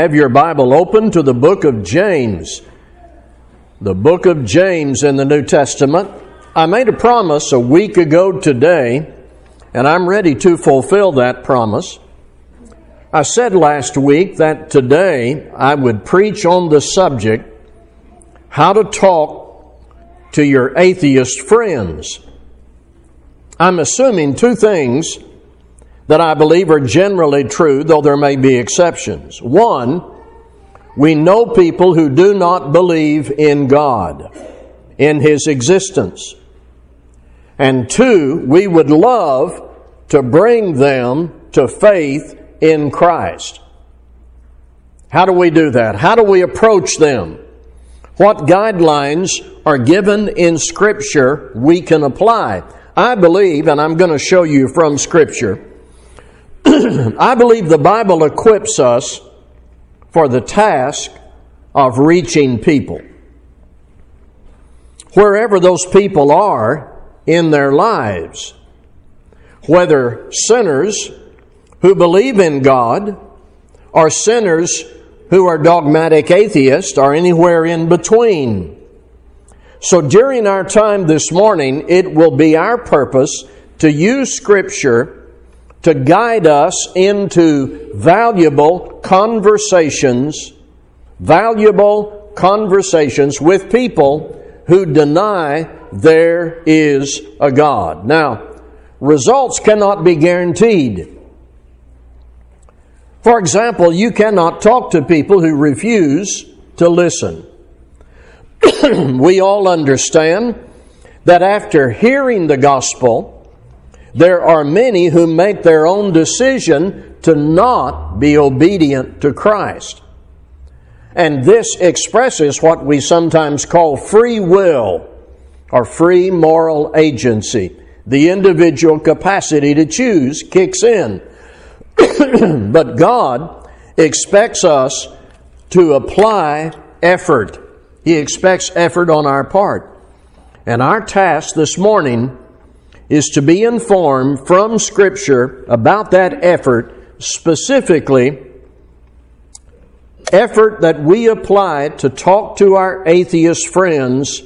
Have your Bible open to the book of James. The book of James in the New Testament. I made a promise a week ago today, and I'm ready to fulfill that promise. I said last week that today I would preach on the subject how to talk to your atheist friends. I'm assuming two things that I believe are generally true, though there may be exceptions. One, we know people who do not believe in God, in His existence. And two, we would love to bring them to faith in Christ. How do we do that? How do we approach them? What guidelines are given in Scripture we can apply? I believe, and I'm going to show you from Scripture, I believe the Bible equips us for the task of reaching people. Wherever those people are in their lives, whether sinners who believe in God or sinners who are dogmatic atheists or anywhere in between. So during our time this morning, it will be our purpose to use Scripture to guide us into valuable conversations, valuable conversations with people who deny there is a God. Now, results cannot be guaranteed. For example, you cannot talk to people who refuse to listen. we all understand that after hearing the gospel, there are many who make their own decision to not be obedient to Christ. And this expresses what we sometimes call free will or free moral agency. The individual capacity to choose kicks in. but God expects us to apply effort. He expects effort on our part. And our task this morning is to be informed from Scripture about that effort, specifically, effort that we apply to talk to our atheist friends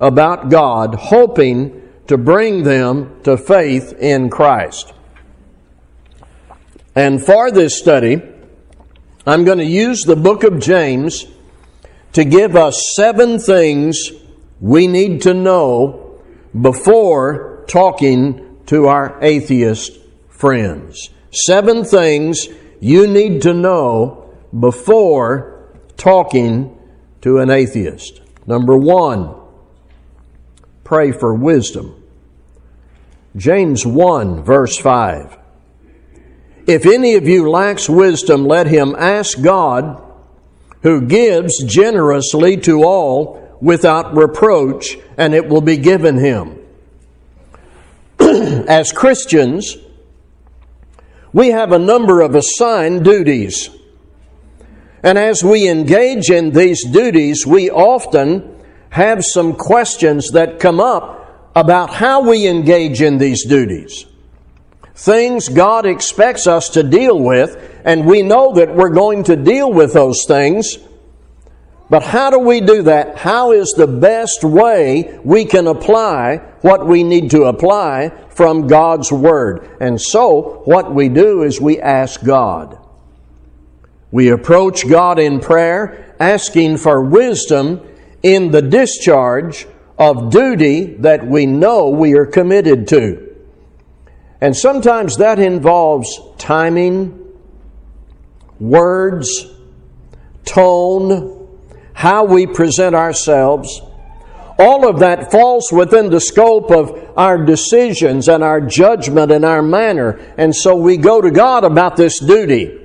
about God, hoping to bring them to faith in Christ. And for this study, I'm going to use the book of James to give us seven things we need to know before talking to our atheist friends. Seven things you need to know before talking to an atheist. Number one, pray for wisdom. James 1, verse 5. If any of you lacks wisdom, let him ask God, who gives generously to all without reproach, and it will be given him. as Christians, we have a number of assigned duties. And as we engage in these duties, we often have some questions that come up about how we engage in these duties. Things God expects us to deal with, and we know that we're going to deal with those things. But how do we do that? How is the best way we can apply what we need to apply from God's Word. And so, what we do is we ask God. We approach God in prayer, asking for wisdom in the discharge of duty that we know we are committed to. And sometimes that involves timing, words, tone, how we present ourselves all of that falls within the scope of our decisions and our judgment and our manner. And so we go to God about this duty.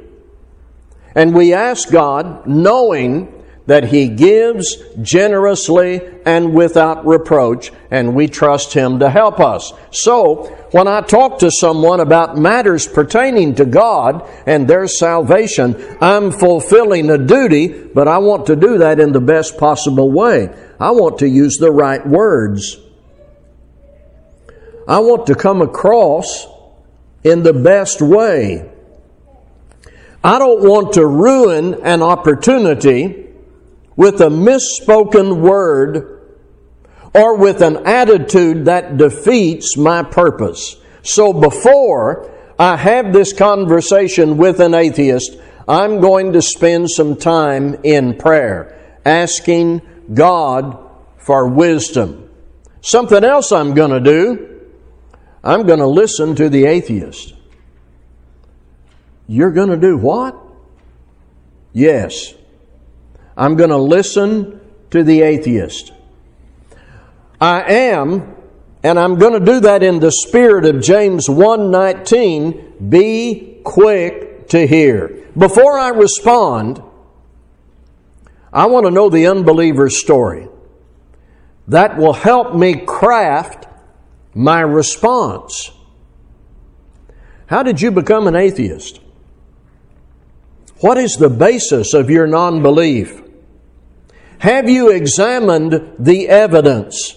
And we ask God, knowing that He gives generously and without reproach, and we trust Him to help us. So, when I talk to someone about matters pertaining to God and their salvation, I'm fulfilling a duty, but I want to do that in the best possible way. I want to use the right words. I want to come across in the best way. I don't want to ruin an opportunity with a misspoken word or with an attitude that defeats my purpose. So before I have this conversation with an atheist, I'm going to spend some time in prayer, asking God for wisdom. Something else I'm going to do, I'm going to listen to the atheist. You're going to do what? Yes. I'm going to listen to the atheist. I am, and I'm going to do that in the spirit of James 1:19, be quick to hear. Before I respond, I want to know the unbeliever's story. That will help me craft my response. How did you become an atheist? What is the basis of your non belief? Have you examined the evidence?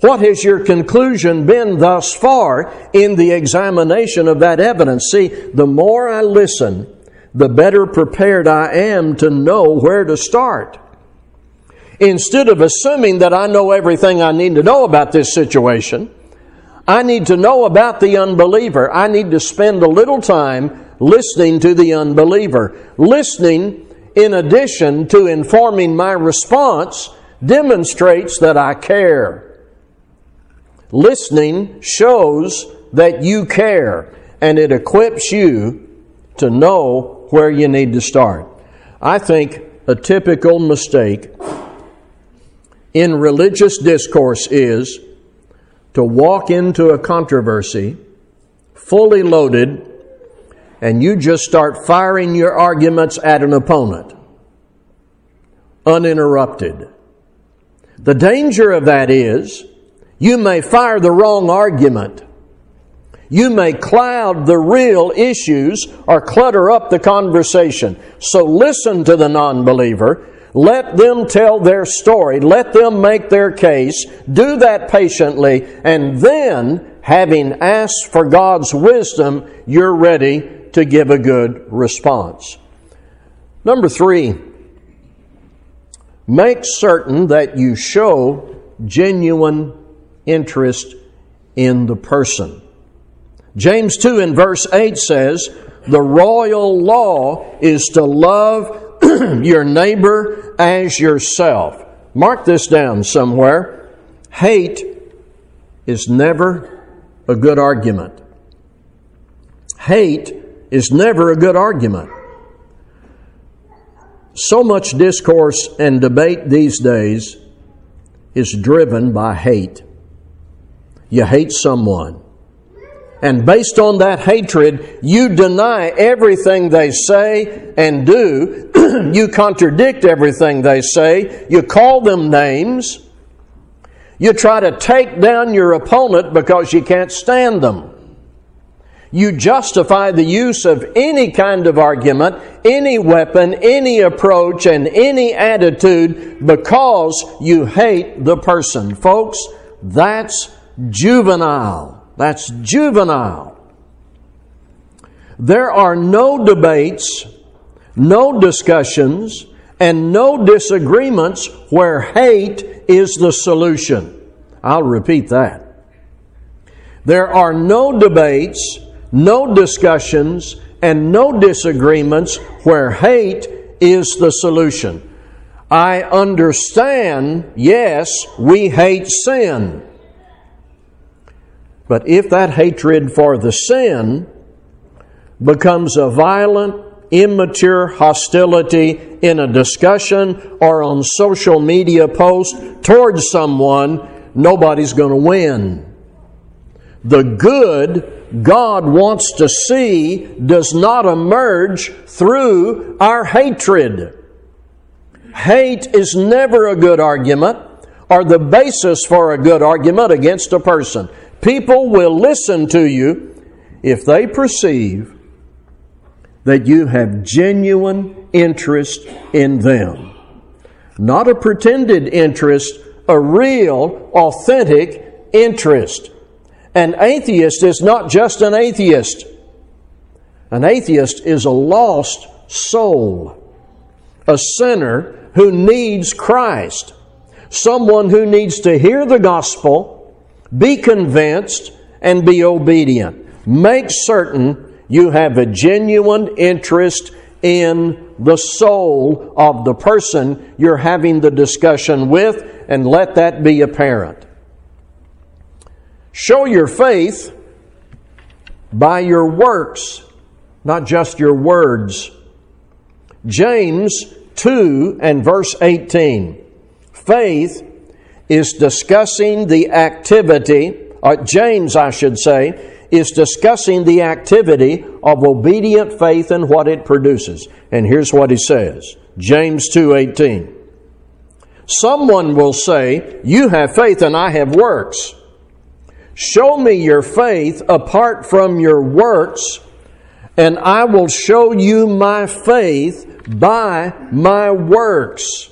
What has your conclusion been thus far in the examination of that evidence? See, the more I listen, the better prepared I am to know where to start. Instead of assuming that I know everything I need to know about this situation, I need to know about the unbeliever. I need to spend a little time listening to the unbeliever. Listening, in addition to informing my response, demonstrates that I care. Listening shows that you care and it equips you to know where you need to start. I think a typical mistake in religious discourse is to walk into a controversy fully loaded and you just start firing your arguments at an opponent uninterrupted. The danger of that is you may fire the wrong argument. You may cloud the real issues or clutter up the conversation. So listen to the non believer let them tell their story. Let them make their case. Do that patiently. And then, having asked for God's wisdom, you're ready to give a good response. Number three, make certain that you show genuine interest in the person. James 2 in verse 8 says, The royal law is to love your neighbor as yourself. Mark this down somewhere. Hate is never a good argument. Hate is never a good argument. So much discourse and debate these days is driven by hate. You hate someone. And based on that hatred, you deny everything they say and do. you contradict everything they say. You call them names. You try to take down your opponent because you can't stand them. You justify the use of any kind of argument, any weapon, any approach, and any attitude because you hate the person. Folks, that's juvenile. That's juvenile. There are no debates, no discussions, and no disagreements where hate is the solution. I'll repeat that. There are no debates, no discussions, and no disagreements where hate is the solution. I understand, yes, we hate sin. But if that hatred for the sin becomes a violent, immature hostility in a discussion or on social media post towards someone, nobody's going to win. The good God wants to see does not emerge through our hatred. Hate is never a good argument or the basis for a good argument against a person. People will listen to you if they perceive that you have genuine interest in them. Not a pretended interest, a real, authentic interest. An atheist is not just an atheist. An atheist is a lost soul, a sinner who needs Christ, someone who needs to hear the gospel, be convinced, and be obedient. Make certain you have a genuine interest in the soul of the person you're having the discussion with, and let that be apparent. Show your faith by your works, not just your words. James 2 and verse 18. Faith is discussing the activity, uh, James, I should say, is discussing the activity of obedient faith and what it produces. And here's what he says. James 2:18. Someone will say, "You have faith and I have works." Show me your faith apart from your works, and I will show you my faith by my works.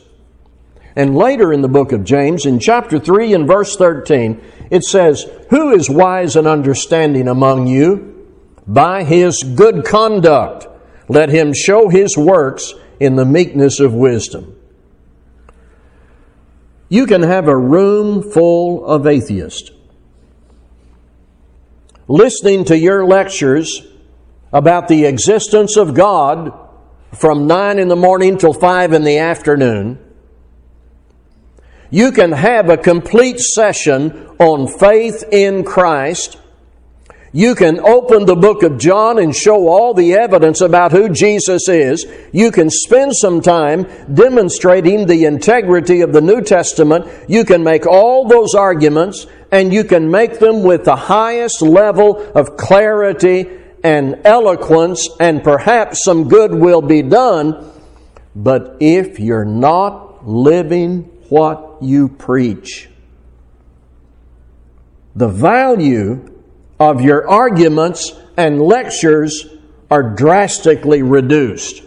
And later in the book of James, in chapter 3 and verse 13, it says, Who is wise and understanding among you? By his good conduct, let him show his works in the meekness of wisdom. You can have a room full of atheists listening to your lectures about the existence of God from 9 in the morning till 5 in the afternoon you can have a complete session on faith in Christ. You can open the book of John and show all the evidence about who Jesus is. You can spend some time demonstrating the integrity of the New Testament. You can make all those arguments and you can make them with the highest level of clarity and eloquence, and perhaps some good will be done. But if you're not living what you preach. The value of your arguments and lectures are drastically reduced.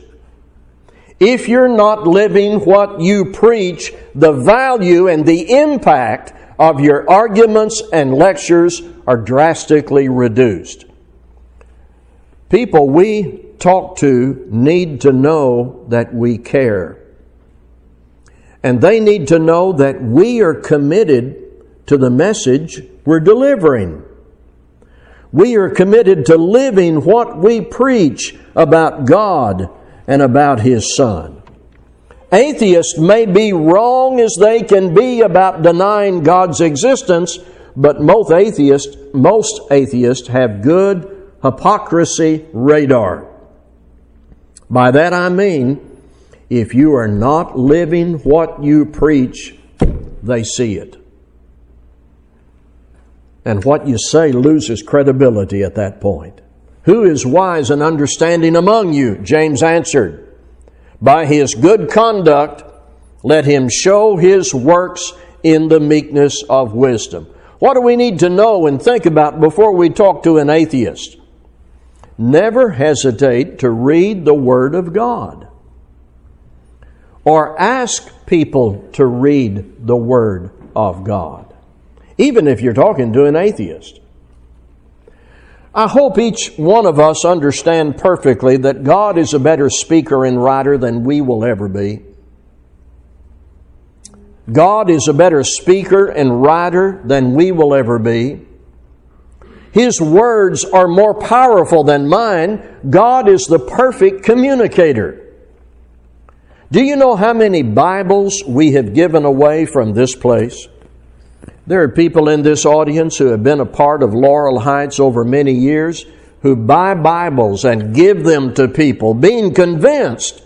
If you're not living what you preach, the value and the impact of your arguments and lectures are drastically reduced. People we talk to need to know that we care. And they need to know that we are committed to the message we're delivering. We are committed to living what we preach about God and about His Son. Atheists may be wrong as they can be about denying God's existence, but most atheists, most atheists have good hypocrisy radar. By that I mean if you are not living what you preach, they see it. And what you say loses credibility at that point. Who is wise and understanding among you? James answered. By his good conduct, let him show his works in the meekness of wisdom. What do we need to know and think about before we talk to an atheist? Never hesitate to read the Word of God or ask people to read the Word of God, even if you're talking to an atheist. I hope each one of us understand perfectly that God is a better speaker and writer than we will ever be. God is a better speaker and writer than we will ever be. His words are more powerful than mine. God is the perfect communicator. Do you know how many Bibles we have given away from this place? There are people in this audience who have been a part of Laurel Heights over many years who buy Bibles and give them to people, being convinced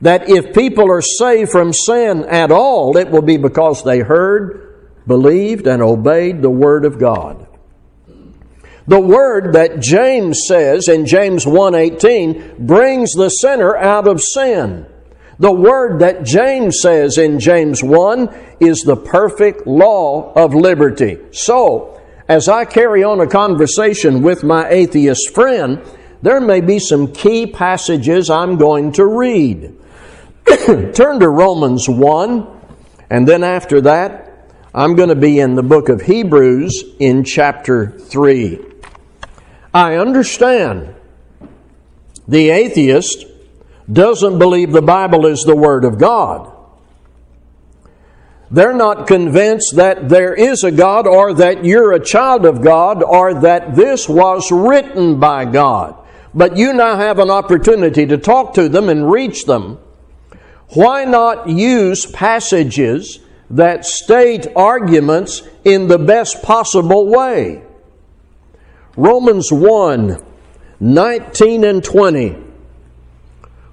that if people are saved from sin at all, it will be because they heard, believed, and obeyed the Word of God. The word that James says in James 1:18 brings the sinner out of sin. The word that James says in James 1 is the perfect law of liberty. So, as I carry on a conversation with my atheist friend, there may be some key passages I'm going to read. Turn to Romans 1, and then after that, I'm going to be in the book of Hebrews in chapter 3. I understand The atheist doesn't believe the Bible is the Word of God. They're not convinced that there is a God or that you're a child of God or that this was written by God. But you now have an opportunity to talk to them and reach them. Why not use passages that state arguments in the best possible way? Romans 1 19 and 20.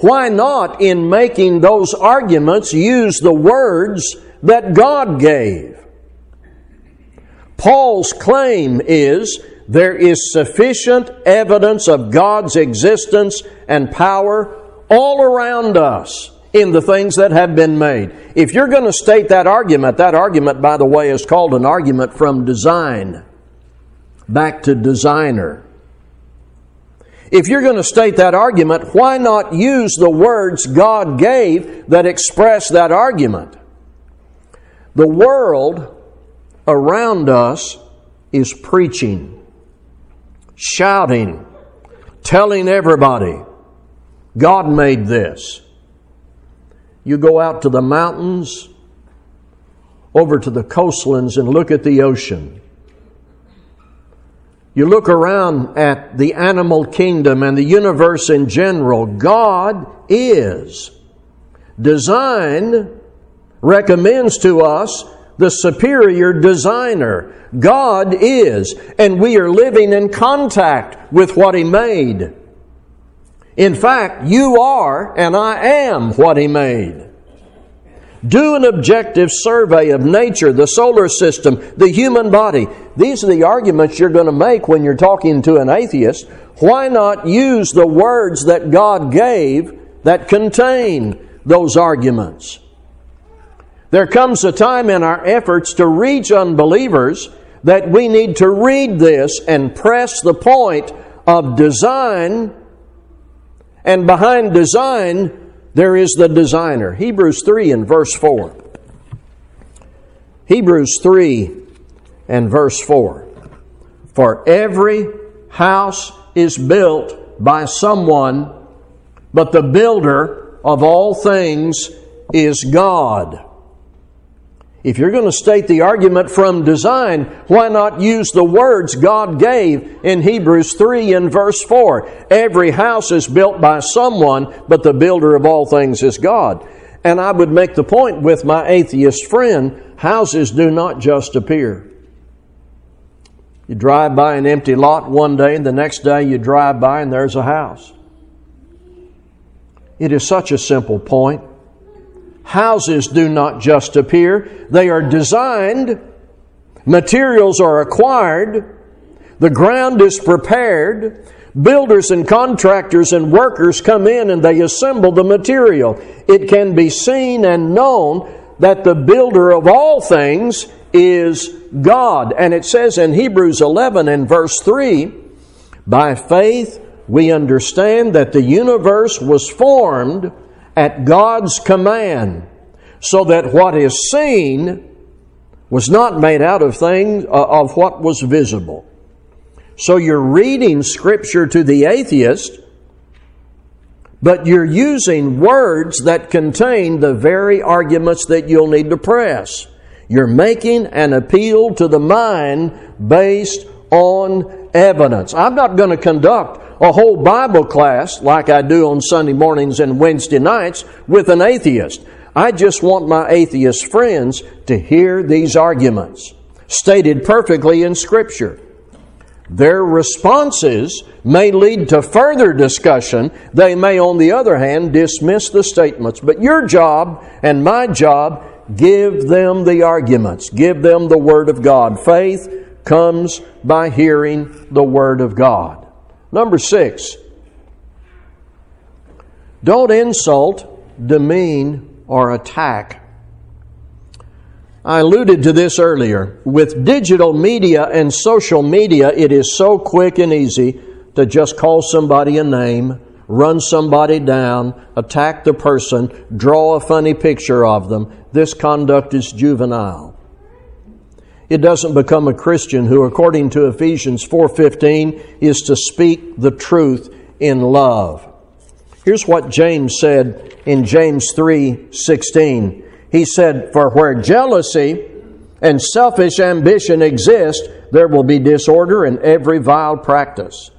Why not, in making those arguments, use the words that God gave? Paul's claim is there is sufficient evidence of God's existence and power all around us in the things that have been made. If you're going to state that argument, that argument, by the way, is called an argument from design. Back to designer. If you're going to state that argument, why not use the words God gave that express that argument? The world around us is preaching, shouting, telling everybody, God made this. You go out to the mountains, over to the coastlands, and look at the ocean. You look around at the animal kingdom and the universe in general, God is. Design recommends to us the superior designer. God is, and we are living in contact with what He made. In fact, you are and I am what He made. Do an objective survey of nature, the solar system, the human body. These are the arguments you're going to make when you're talking to an atheist. Why not use the words that God gave that contain those arguments? There comes a time in our efforts to reach unbelievers that we need to read this and press the point of design. And behind design, there is the designer. Hebrews 3 and verse 4. Hebrews 3 and verse 4. For every house is built by someone, but the builder of all things is God. If you're going to state the argument from design, why not use the words God gave in Hebrews 3 and verse 4? Every house is built by someone, but the builder of all things is God. And I would make the point with my atheist friend houses do not just appear. You drive by an empty lot one day, and the next day you drive by and there's a house. It is such a simple point. Houses do not just appear, they are designed, materials are acquired, the ground is prepared, builders and contractors and workers come in and they assemble the material. It can be seen and known that the builder of all things is God. And it says in Hebrews 11 and verse 3 By faith we understand that the universe was formed at God's command, so that what is seen was not made out of things uh, of what was visible. So you're reading scripture to the atheist, but you're using words that contain the very arguments that you'll need to press. You're making an appeal to the mind based on evidence. I'm not going to conduct a whole Bible class like I do on Sunday mornings and Wednesday nights with an atheist. I just want my atheist friends to hear these arguments stated perfectly in Scripture. Their responses may lead to further discussion. They may, on the other hand, dismiss the statements. But your job and my job, give them the arguments. Give them the Word of God. Faith comes by hearing the Word of God. Number six, Don't insult, demean, or attack. I alluded to this earlier. With digital media and social media, it is so quick and easy to just call somebody a name, run somebody down, attack the person, draw a funny picture of them. This conduct is juvenile. It doesn't become a Christian who according to Ephesians 4:15 is to speak the truth in love. Here's what James said in James 3:16. He said, "For where jealousy and selfish ambition exist, there will be disorder in every vile practice."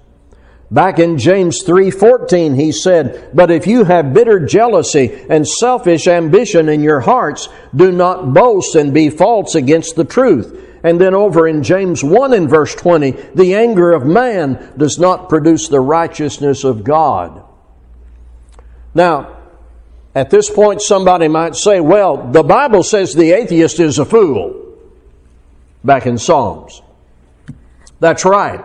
Back in James 3:14 he said, "But if you have bitter jealousy and selfish ambition in your hearts, do not boast and be false against the truth." And then over in James 1 in verse 20, the anger of man does not produce the righteousness of God. Now, at this point somebody might say, "Well, the Bible says the atheist is a fool." Back in Psalms. That's right.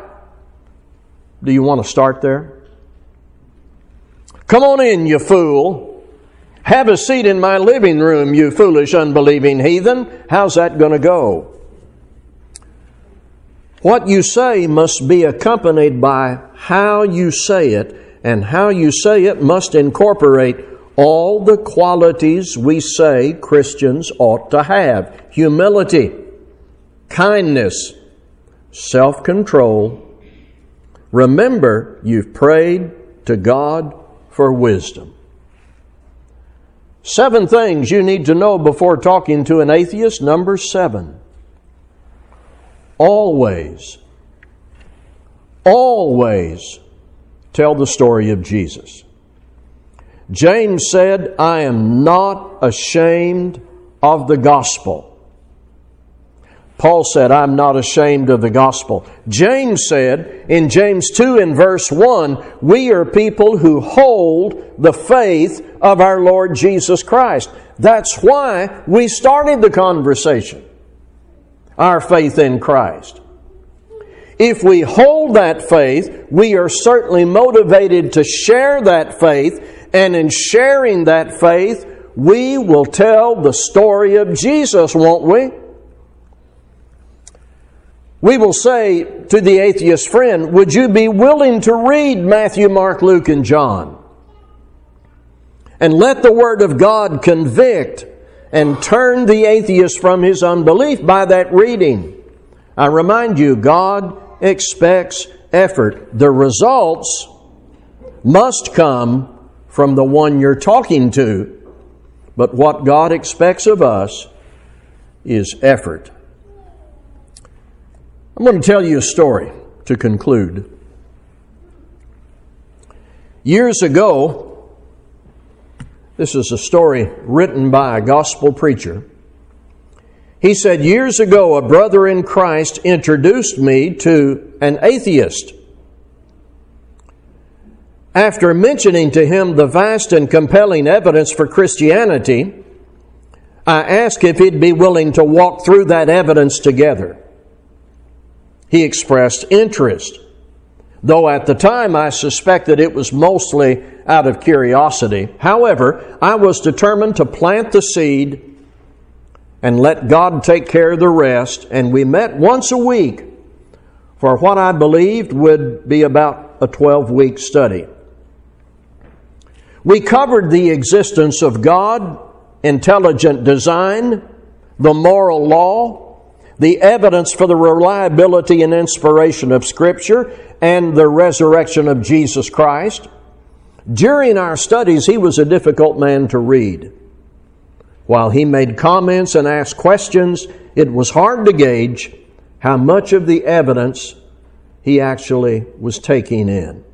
Do you want to start there? Come on in, you fool. Have a seat in my living room, you foolish, unbelieving heathen. How's that going to go? What you say must be accompanied by how you say it, and how you say it must incorporate all the qualities we say Christians ought to have humility, kindness, self control, Remember, you've prayed to God for wisdom. Seven things you need to know before talking to an atheist. Number seven. Always, always tell the story of Jesus. James said, I am not ashamed of the gospel. Paul said, I'm not ashamed of the gospel. James said in James 2 and verse 1, we are people who hold the faith of our Lord Jesus Christ. That's why we started the conversation. Our faith in Christ. If we hold that faith, we are certainly motivated to share that faith, and in sharing that faith, we will tell the story of Jesus, won't we? We will say to the atheist friend, Would you be willing to read Matthew, Mark, Luke, and John? And let the Word of God convict and turn the atheist from his unbelief by that reading. I remind you, God expects effort. The results must come from the one you're talking to. But what God expects of us is effort. I'm going to tell you a story to conclude. Years ago, this is a story written by a gospel preacher. He said, Years ago, a brother in Christ introduced me to an atheist. After mentioning to him the vast and compelling evidence for Christianity, I asked if he'd be willing to walk through that evidence together. He expressed interest, though at the time I suspected it was mostly out of curiosity. However, I was determined to plant the seed and let God take care of the rest, and we met once a week for what I believed would be about a 12 week study. We covered the existence of God, intelligent design, the moral law, the evidence for the reliability and inspiration of Scripture and the resurrection of Jesus Christ. During our studies, he was a difficult man to read. While he made comments and asked questions, it was hard to gauge how much of the evidence he actually was taking in.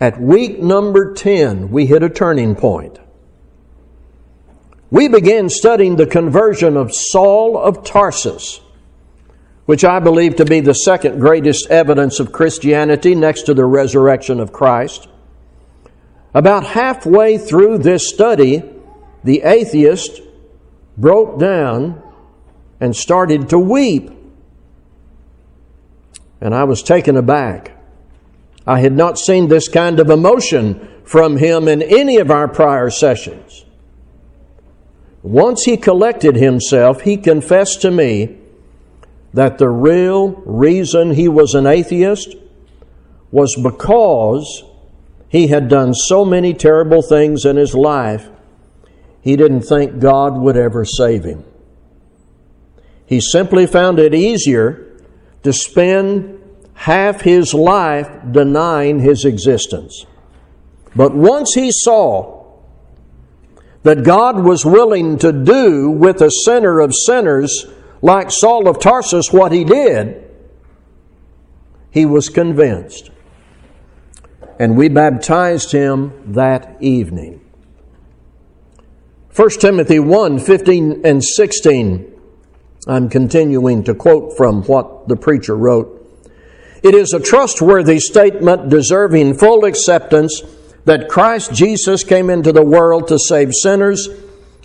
At week number 10, we hit a turning point we began studying the conversion of Saul of Tarsus, which I believe to be the second greatest evidence of Christianity next to the resurrection of Christ. About halfway through this study, the atheist broke down and started to weep. And I was taken aback. I had not seen this kind of emotion from him in any of our prior sessions. Once he collected himself, he confessed to me that the real reason he was an atheist was because he had done so many terrible things in his life, he didn't think God would ever save him. He simply found it easier to spend half his life denying his existence. But once he saw that God was willing to do with a sinner of sinners like Saul of Tarsus what he did, he was convinced. And we baptized him that evening. 1 Timothy 1 15 and 16. I'm continuing to quote from what the preacher wrote. It is a trustworthy statement deserving full acceptance that Christ Jesus came into the world to save sinners,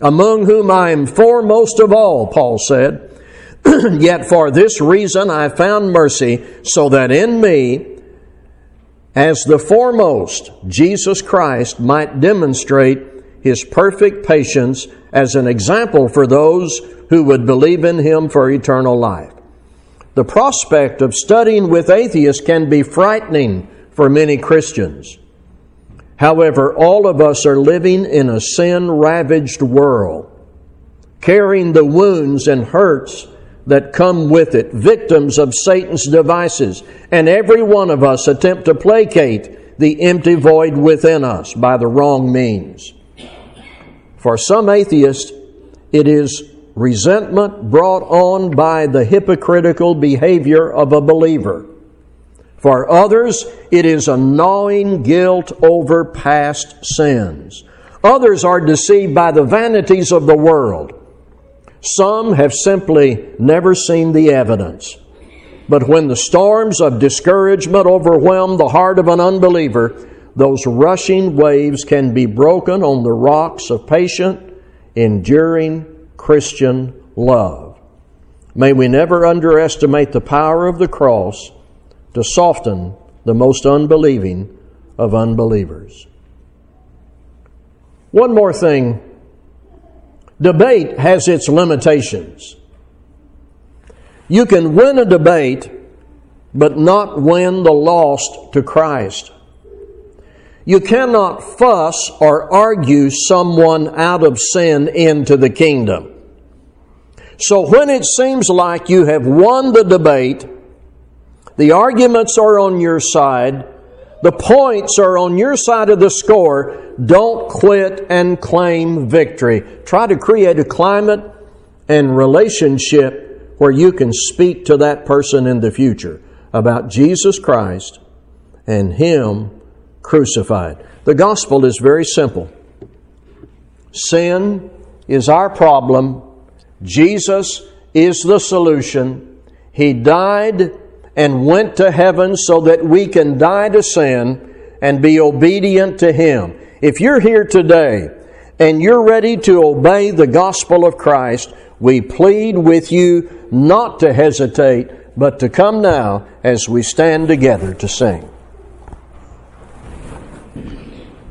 among whom I am foremost of all, Paul said. Yet for this reason I found mercy, so that in me, as the foremost, Jesus Christ might demonstrate his perfect patience as an example for those who would believe in him for eternal life. The prospect of studying with atheists can be frightening for many Christians. However, all of us are living in a sin ravaged world, carrying the wounds and hurts that come with it, victims of Satan's devices, and every one of us attempt to placate the empty void within us by the wrong means. For some atheists, it is resentment brought on by the hypocritical behavior of a believer. For others, it is a gnawing guilt over past sins. Others are deceived by the vanities of the world. Some have simply never seen the evidence. But when the storms of discouragement overwhelm the heart of an unbeliever, those rushing waves can be broken on the rocks of patient, enduring Christian love. May we never underestimate the power of the cross to soften the most unbelieving of unbelievers. One more thing debate has its limitations. You can win a debate, but not win the lost to Christ. You cannot fuss or argue someone out of sin into the kingdom. So when it seems like you have won the debate, the arguments are on your side, the points are on your side of the score, don't quit and claim victory. Try to create a climate and relationship where you can speak to that person in the future about Jesus Christ and Him crucified. The gospel is very simple. Sin is our problem Jesus is the solution. He died and went to heaven so that we can die to sin and be obedient to Him. If you're here today and you're ready to obey the gospel of Christ, we plead with you not to hesitate, but to come now as we stand together to sing.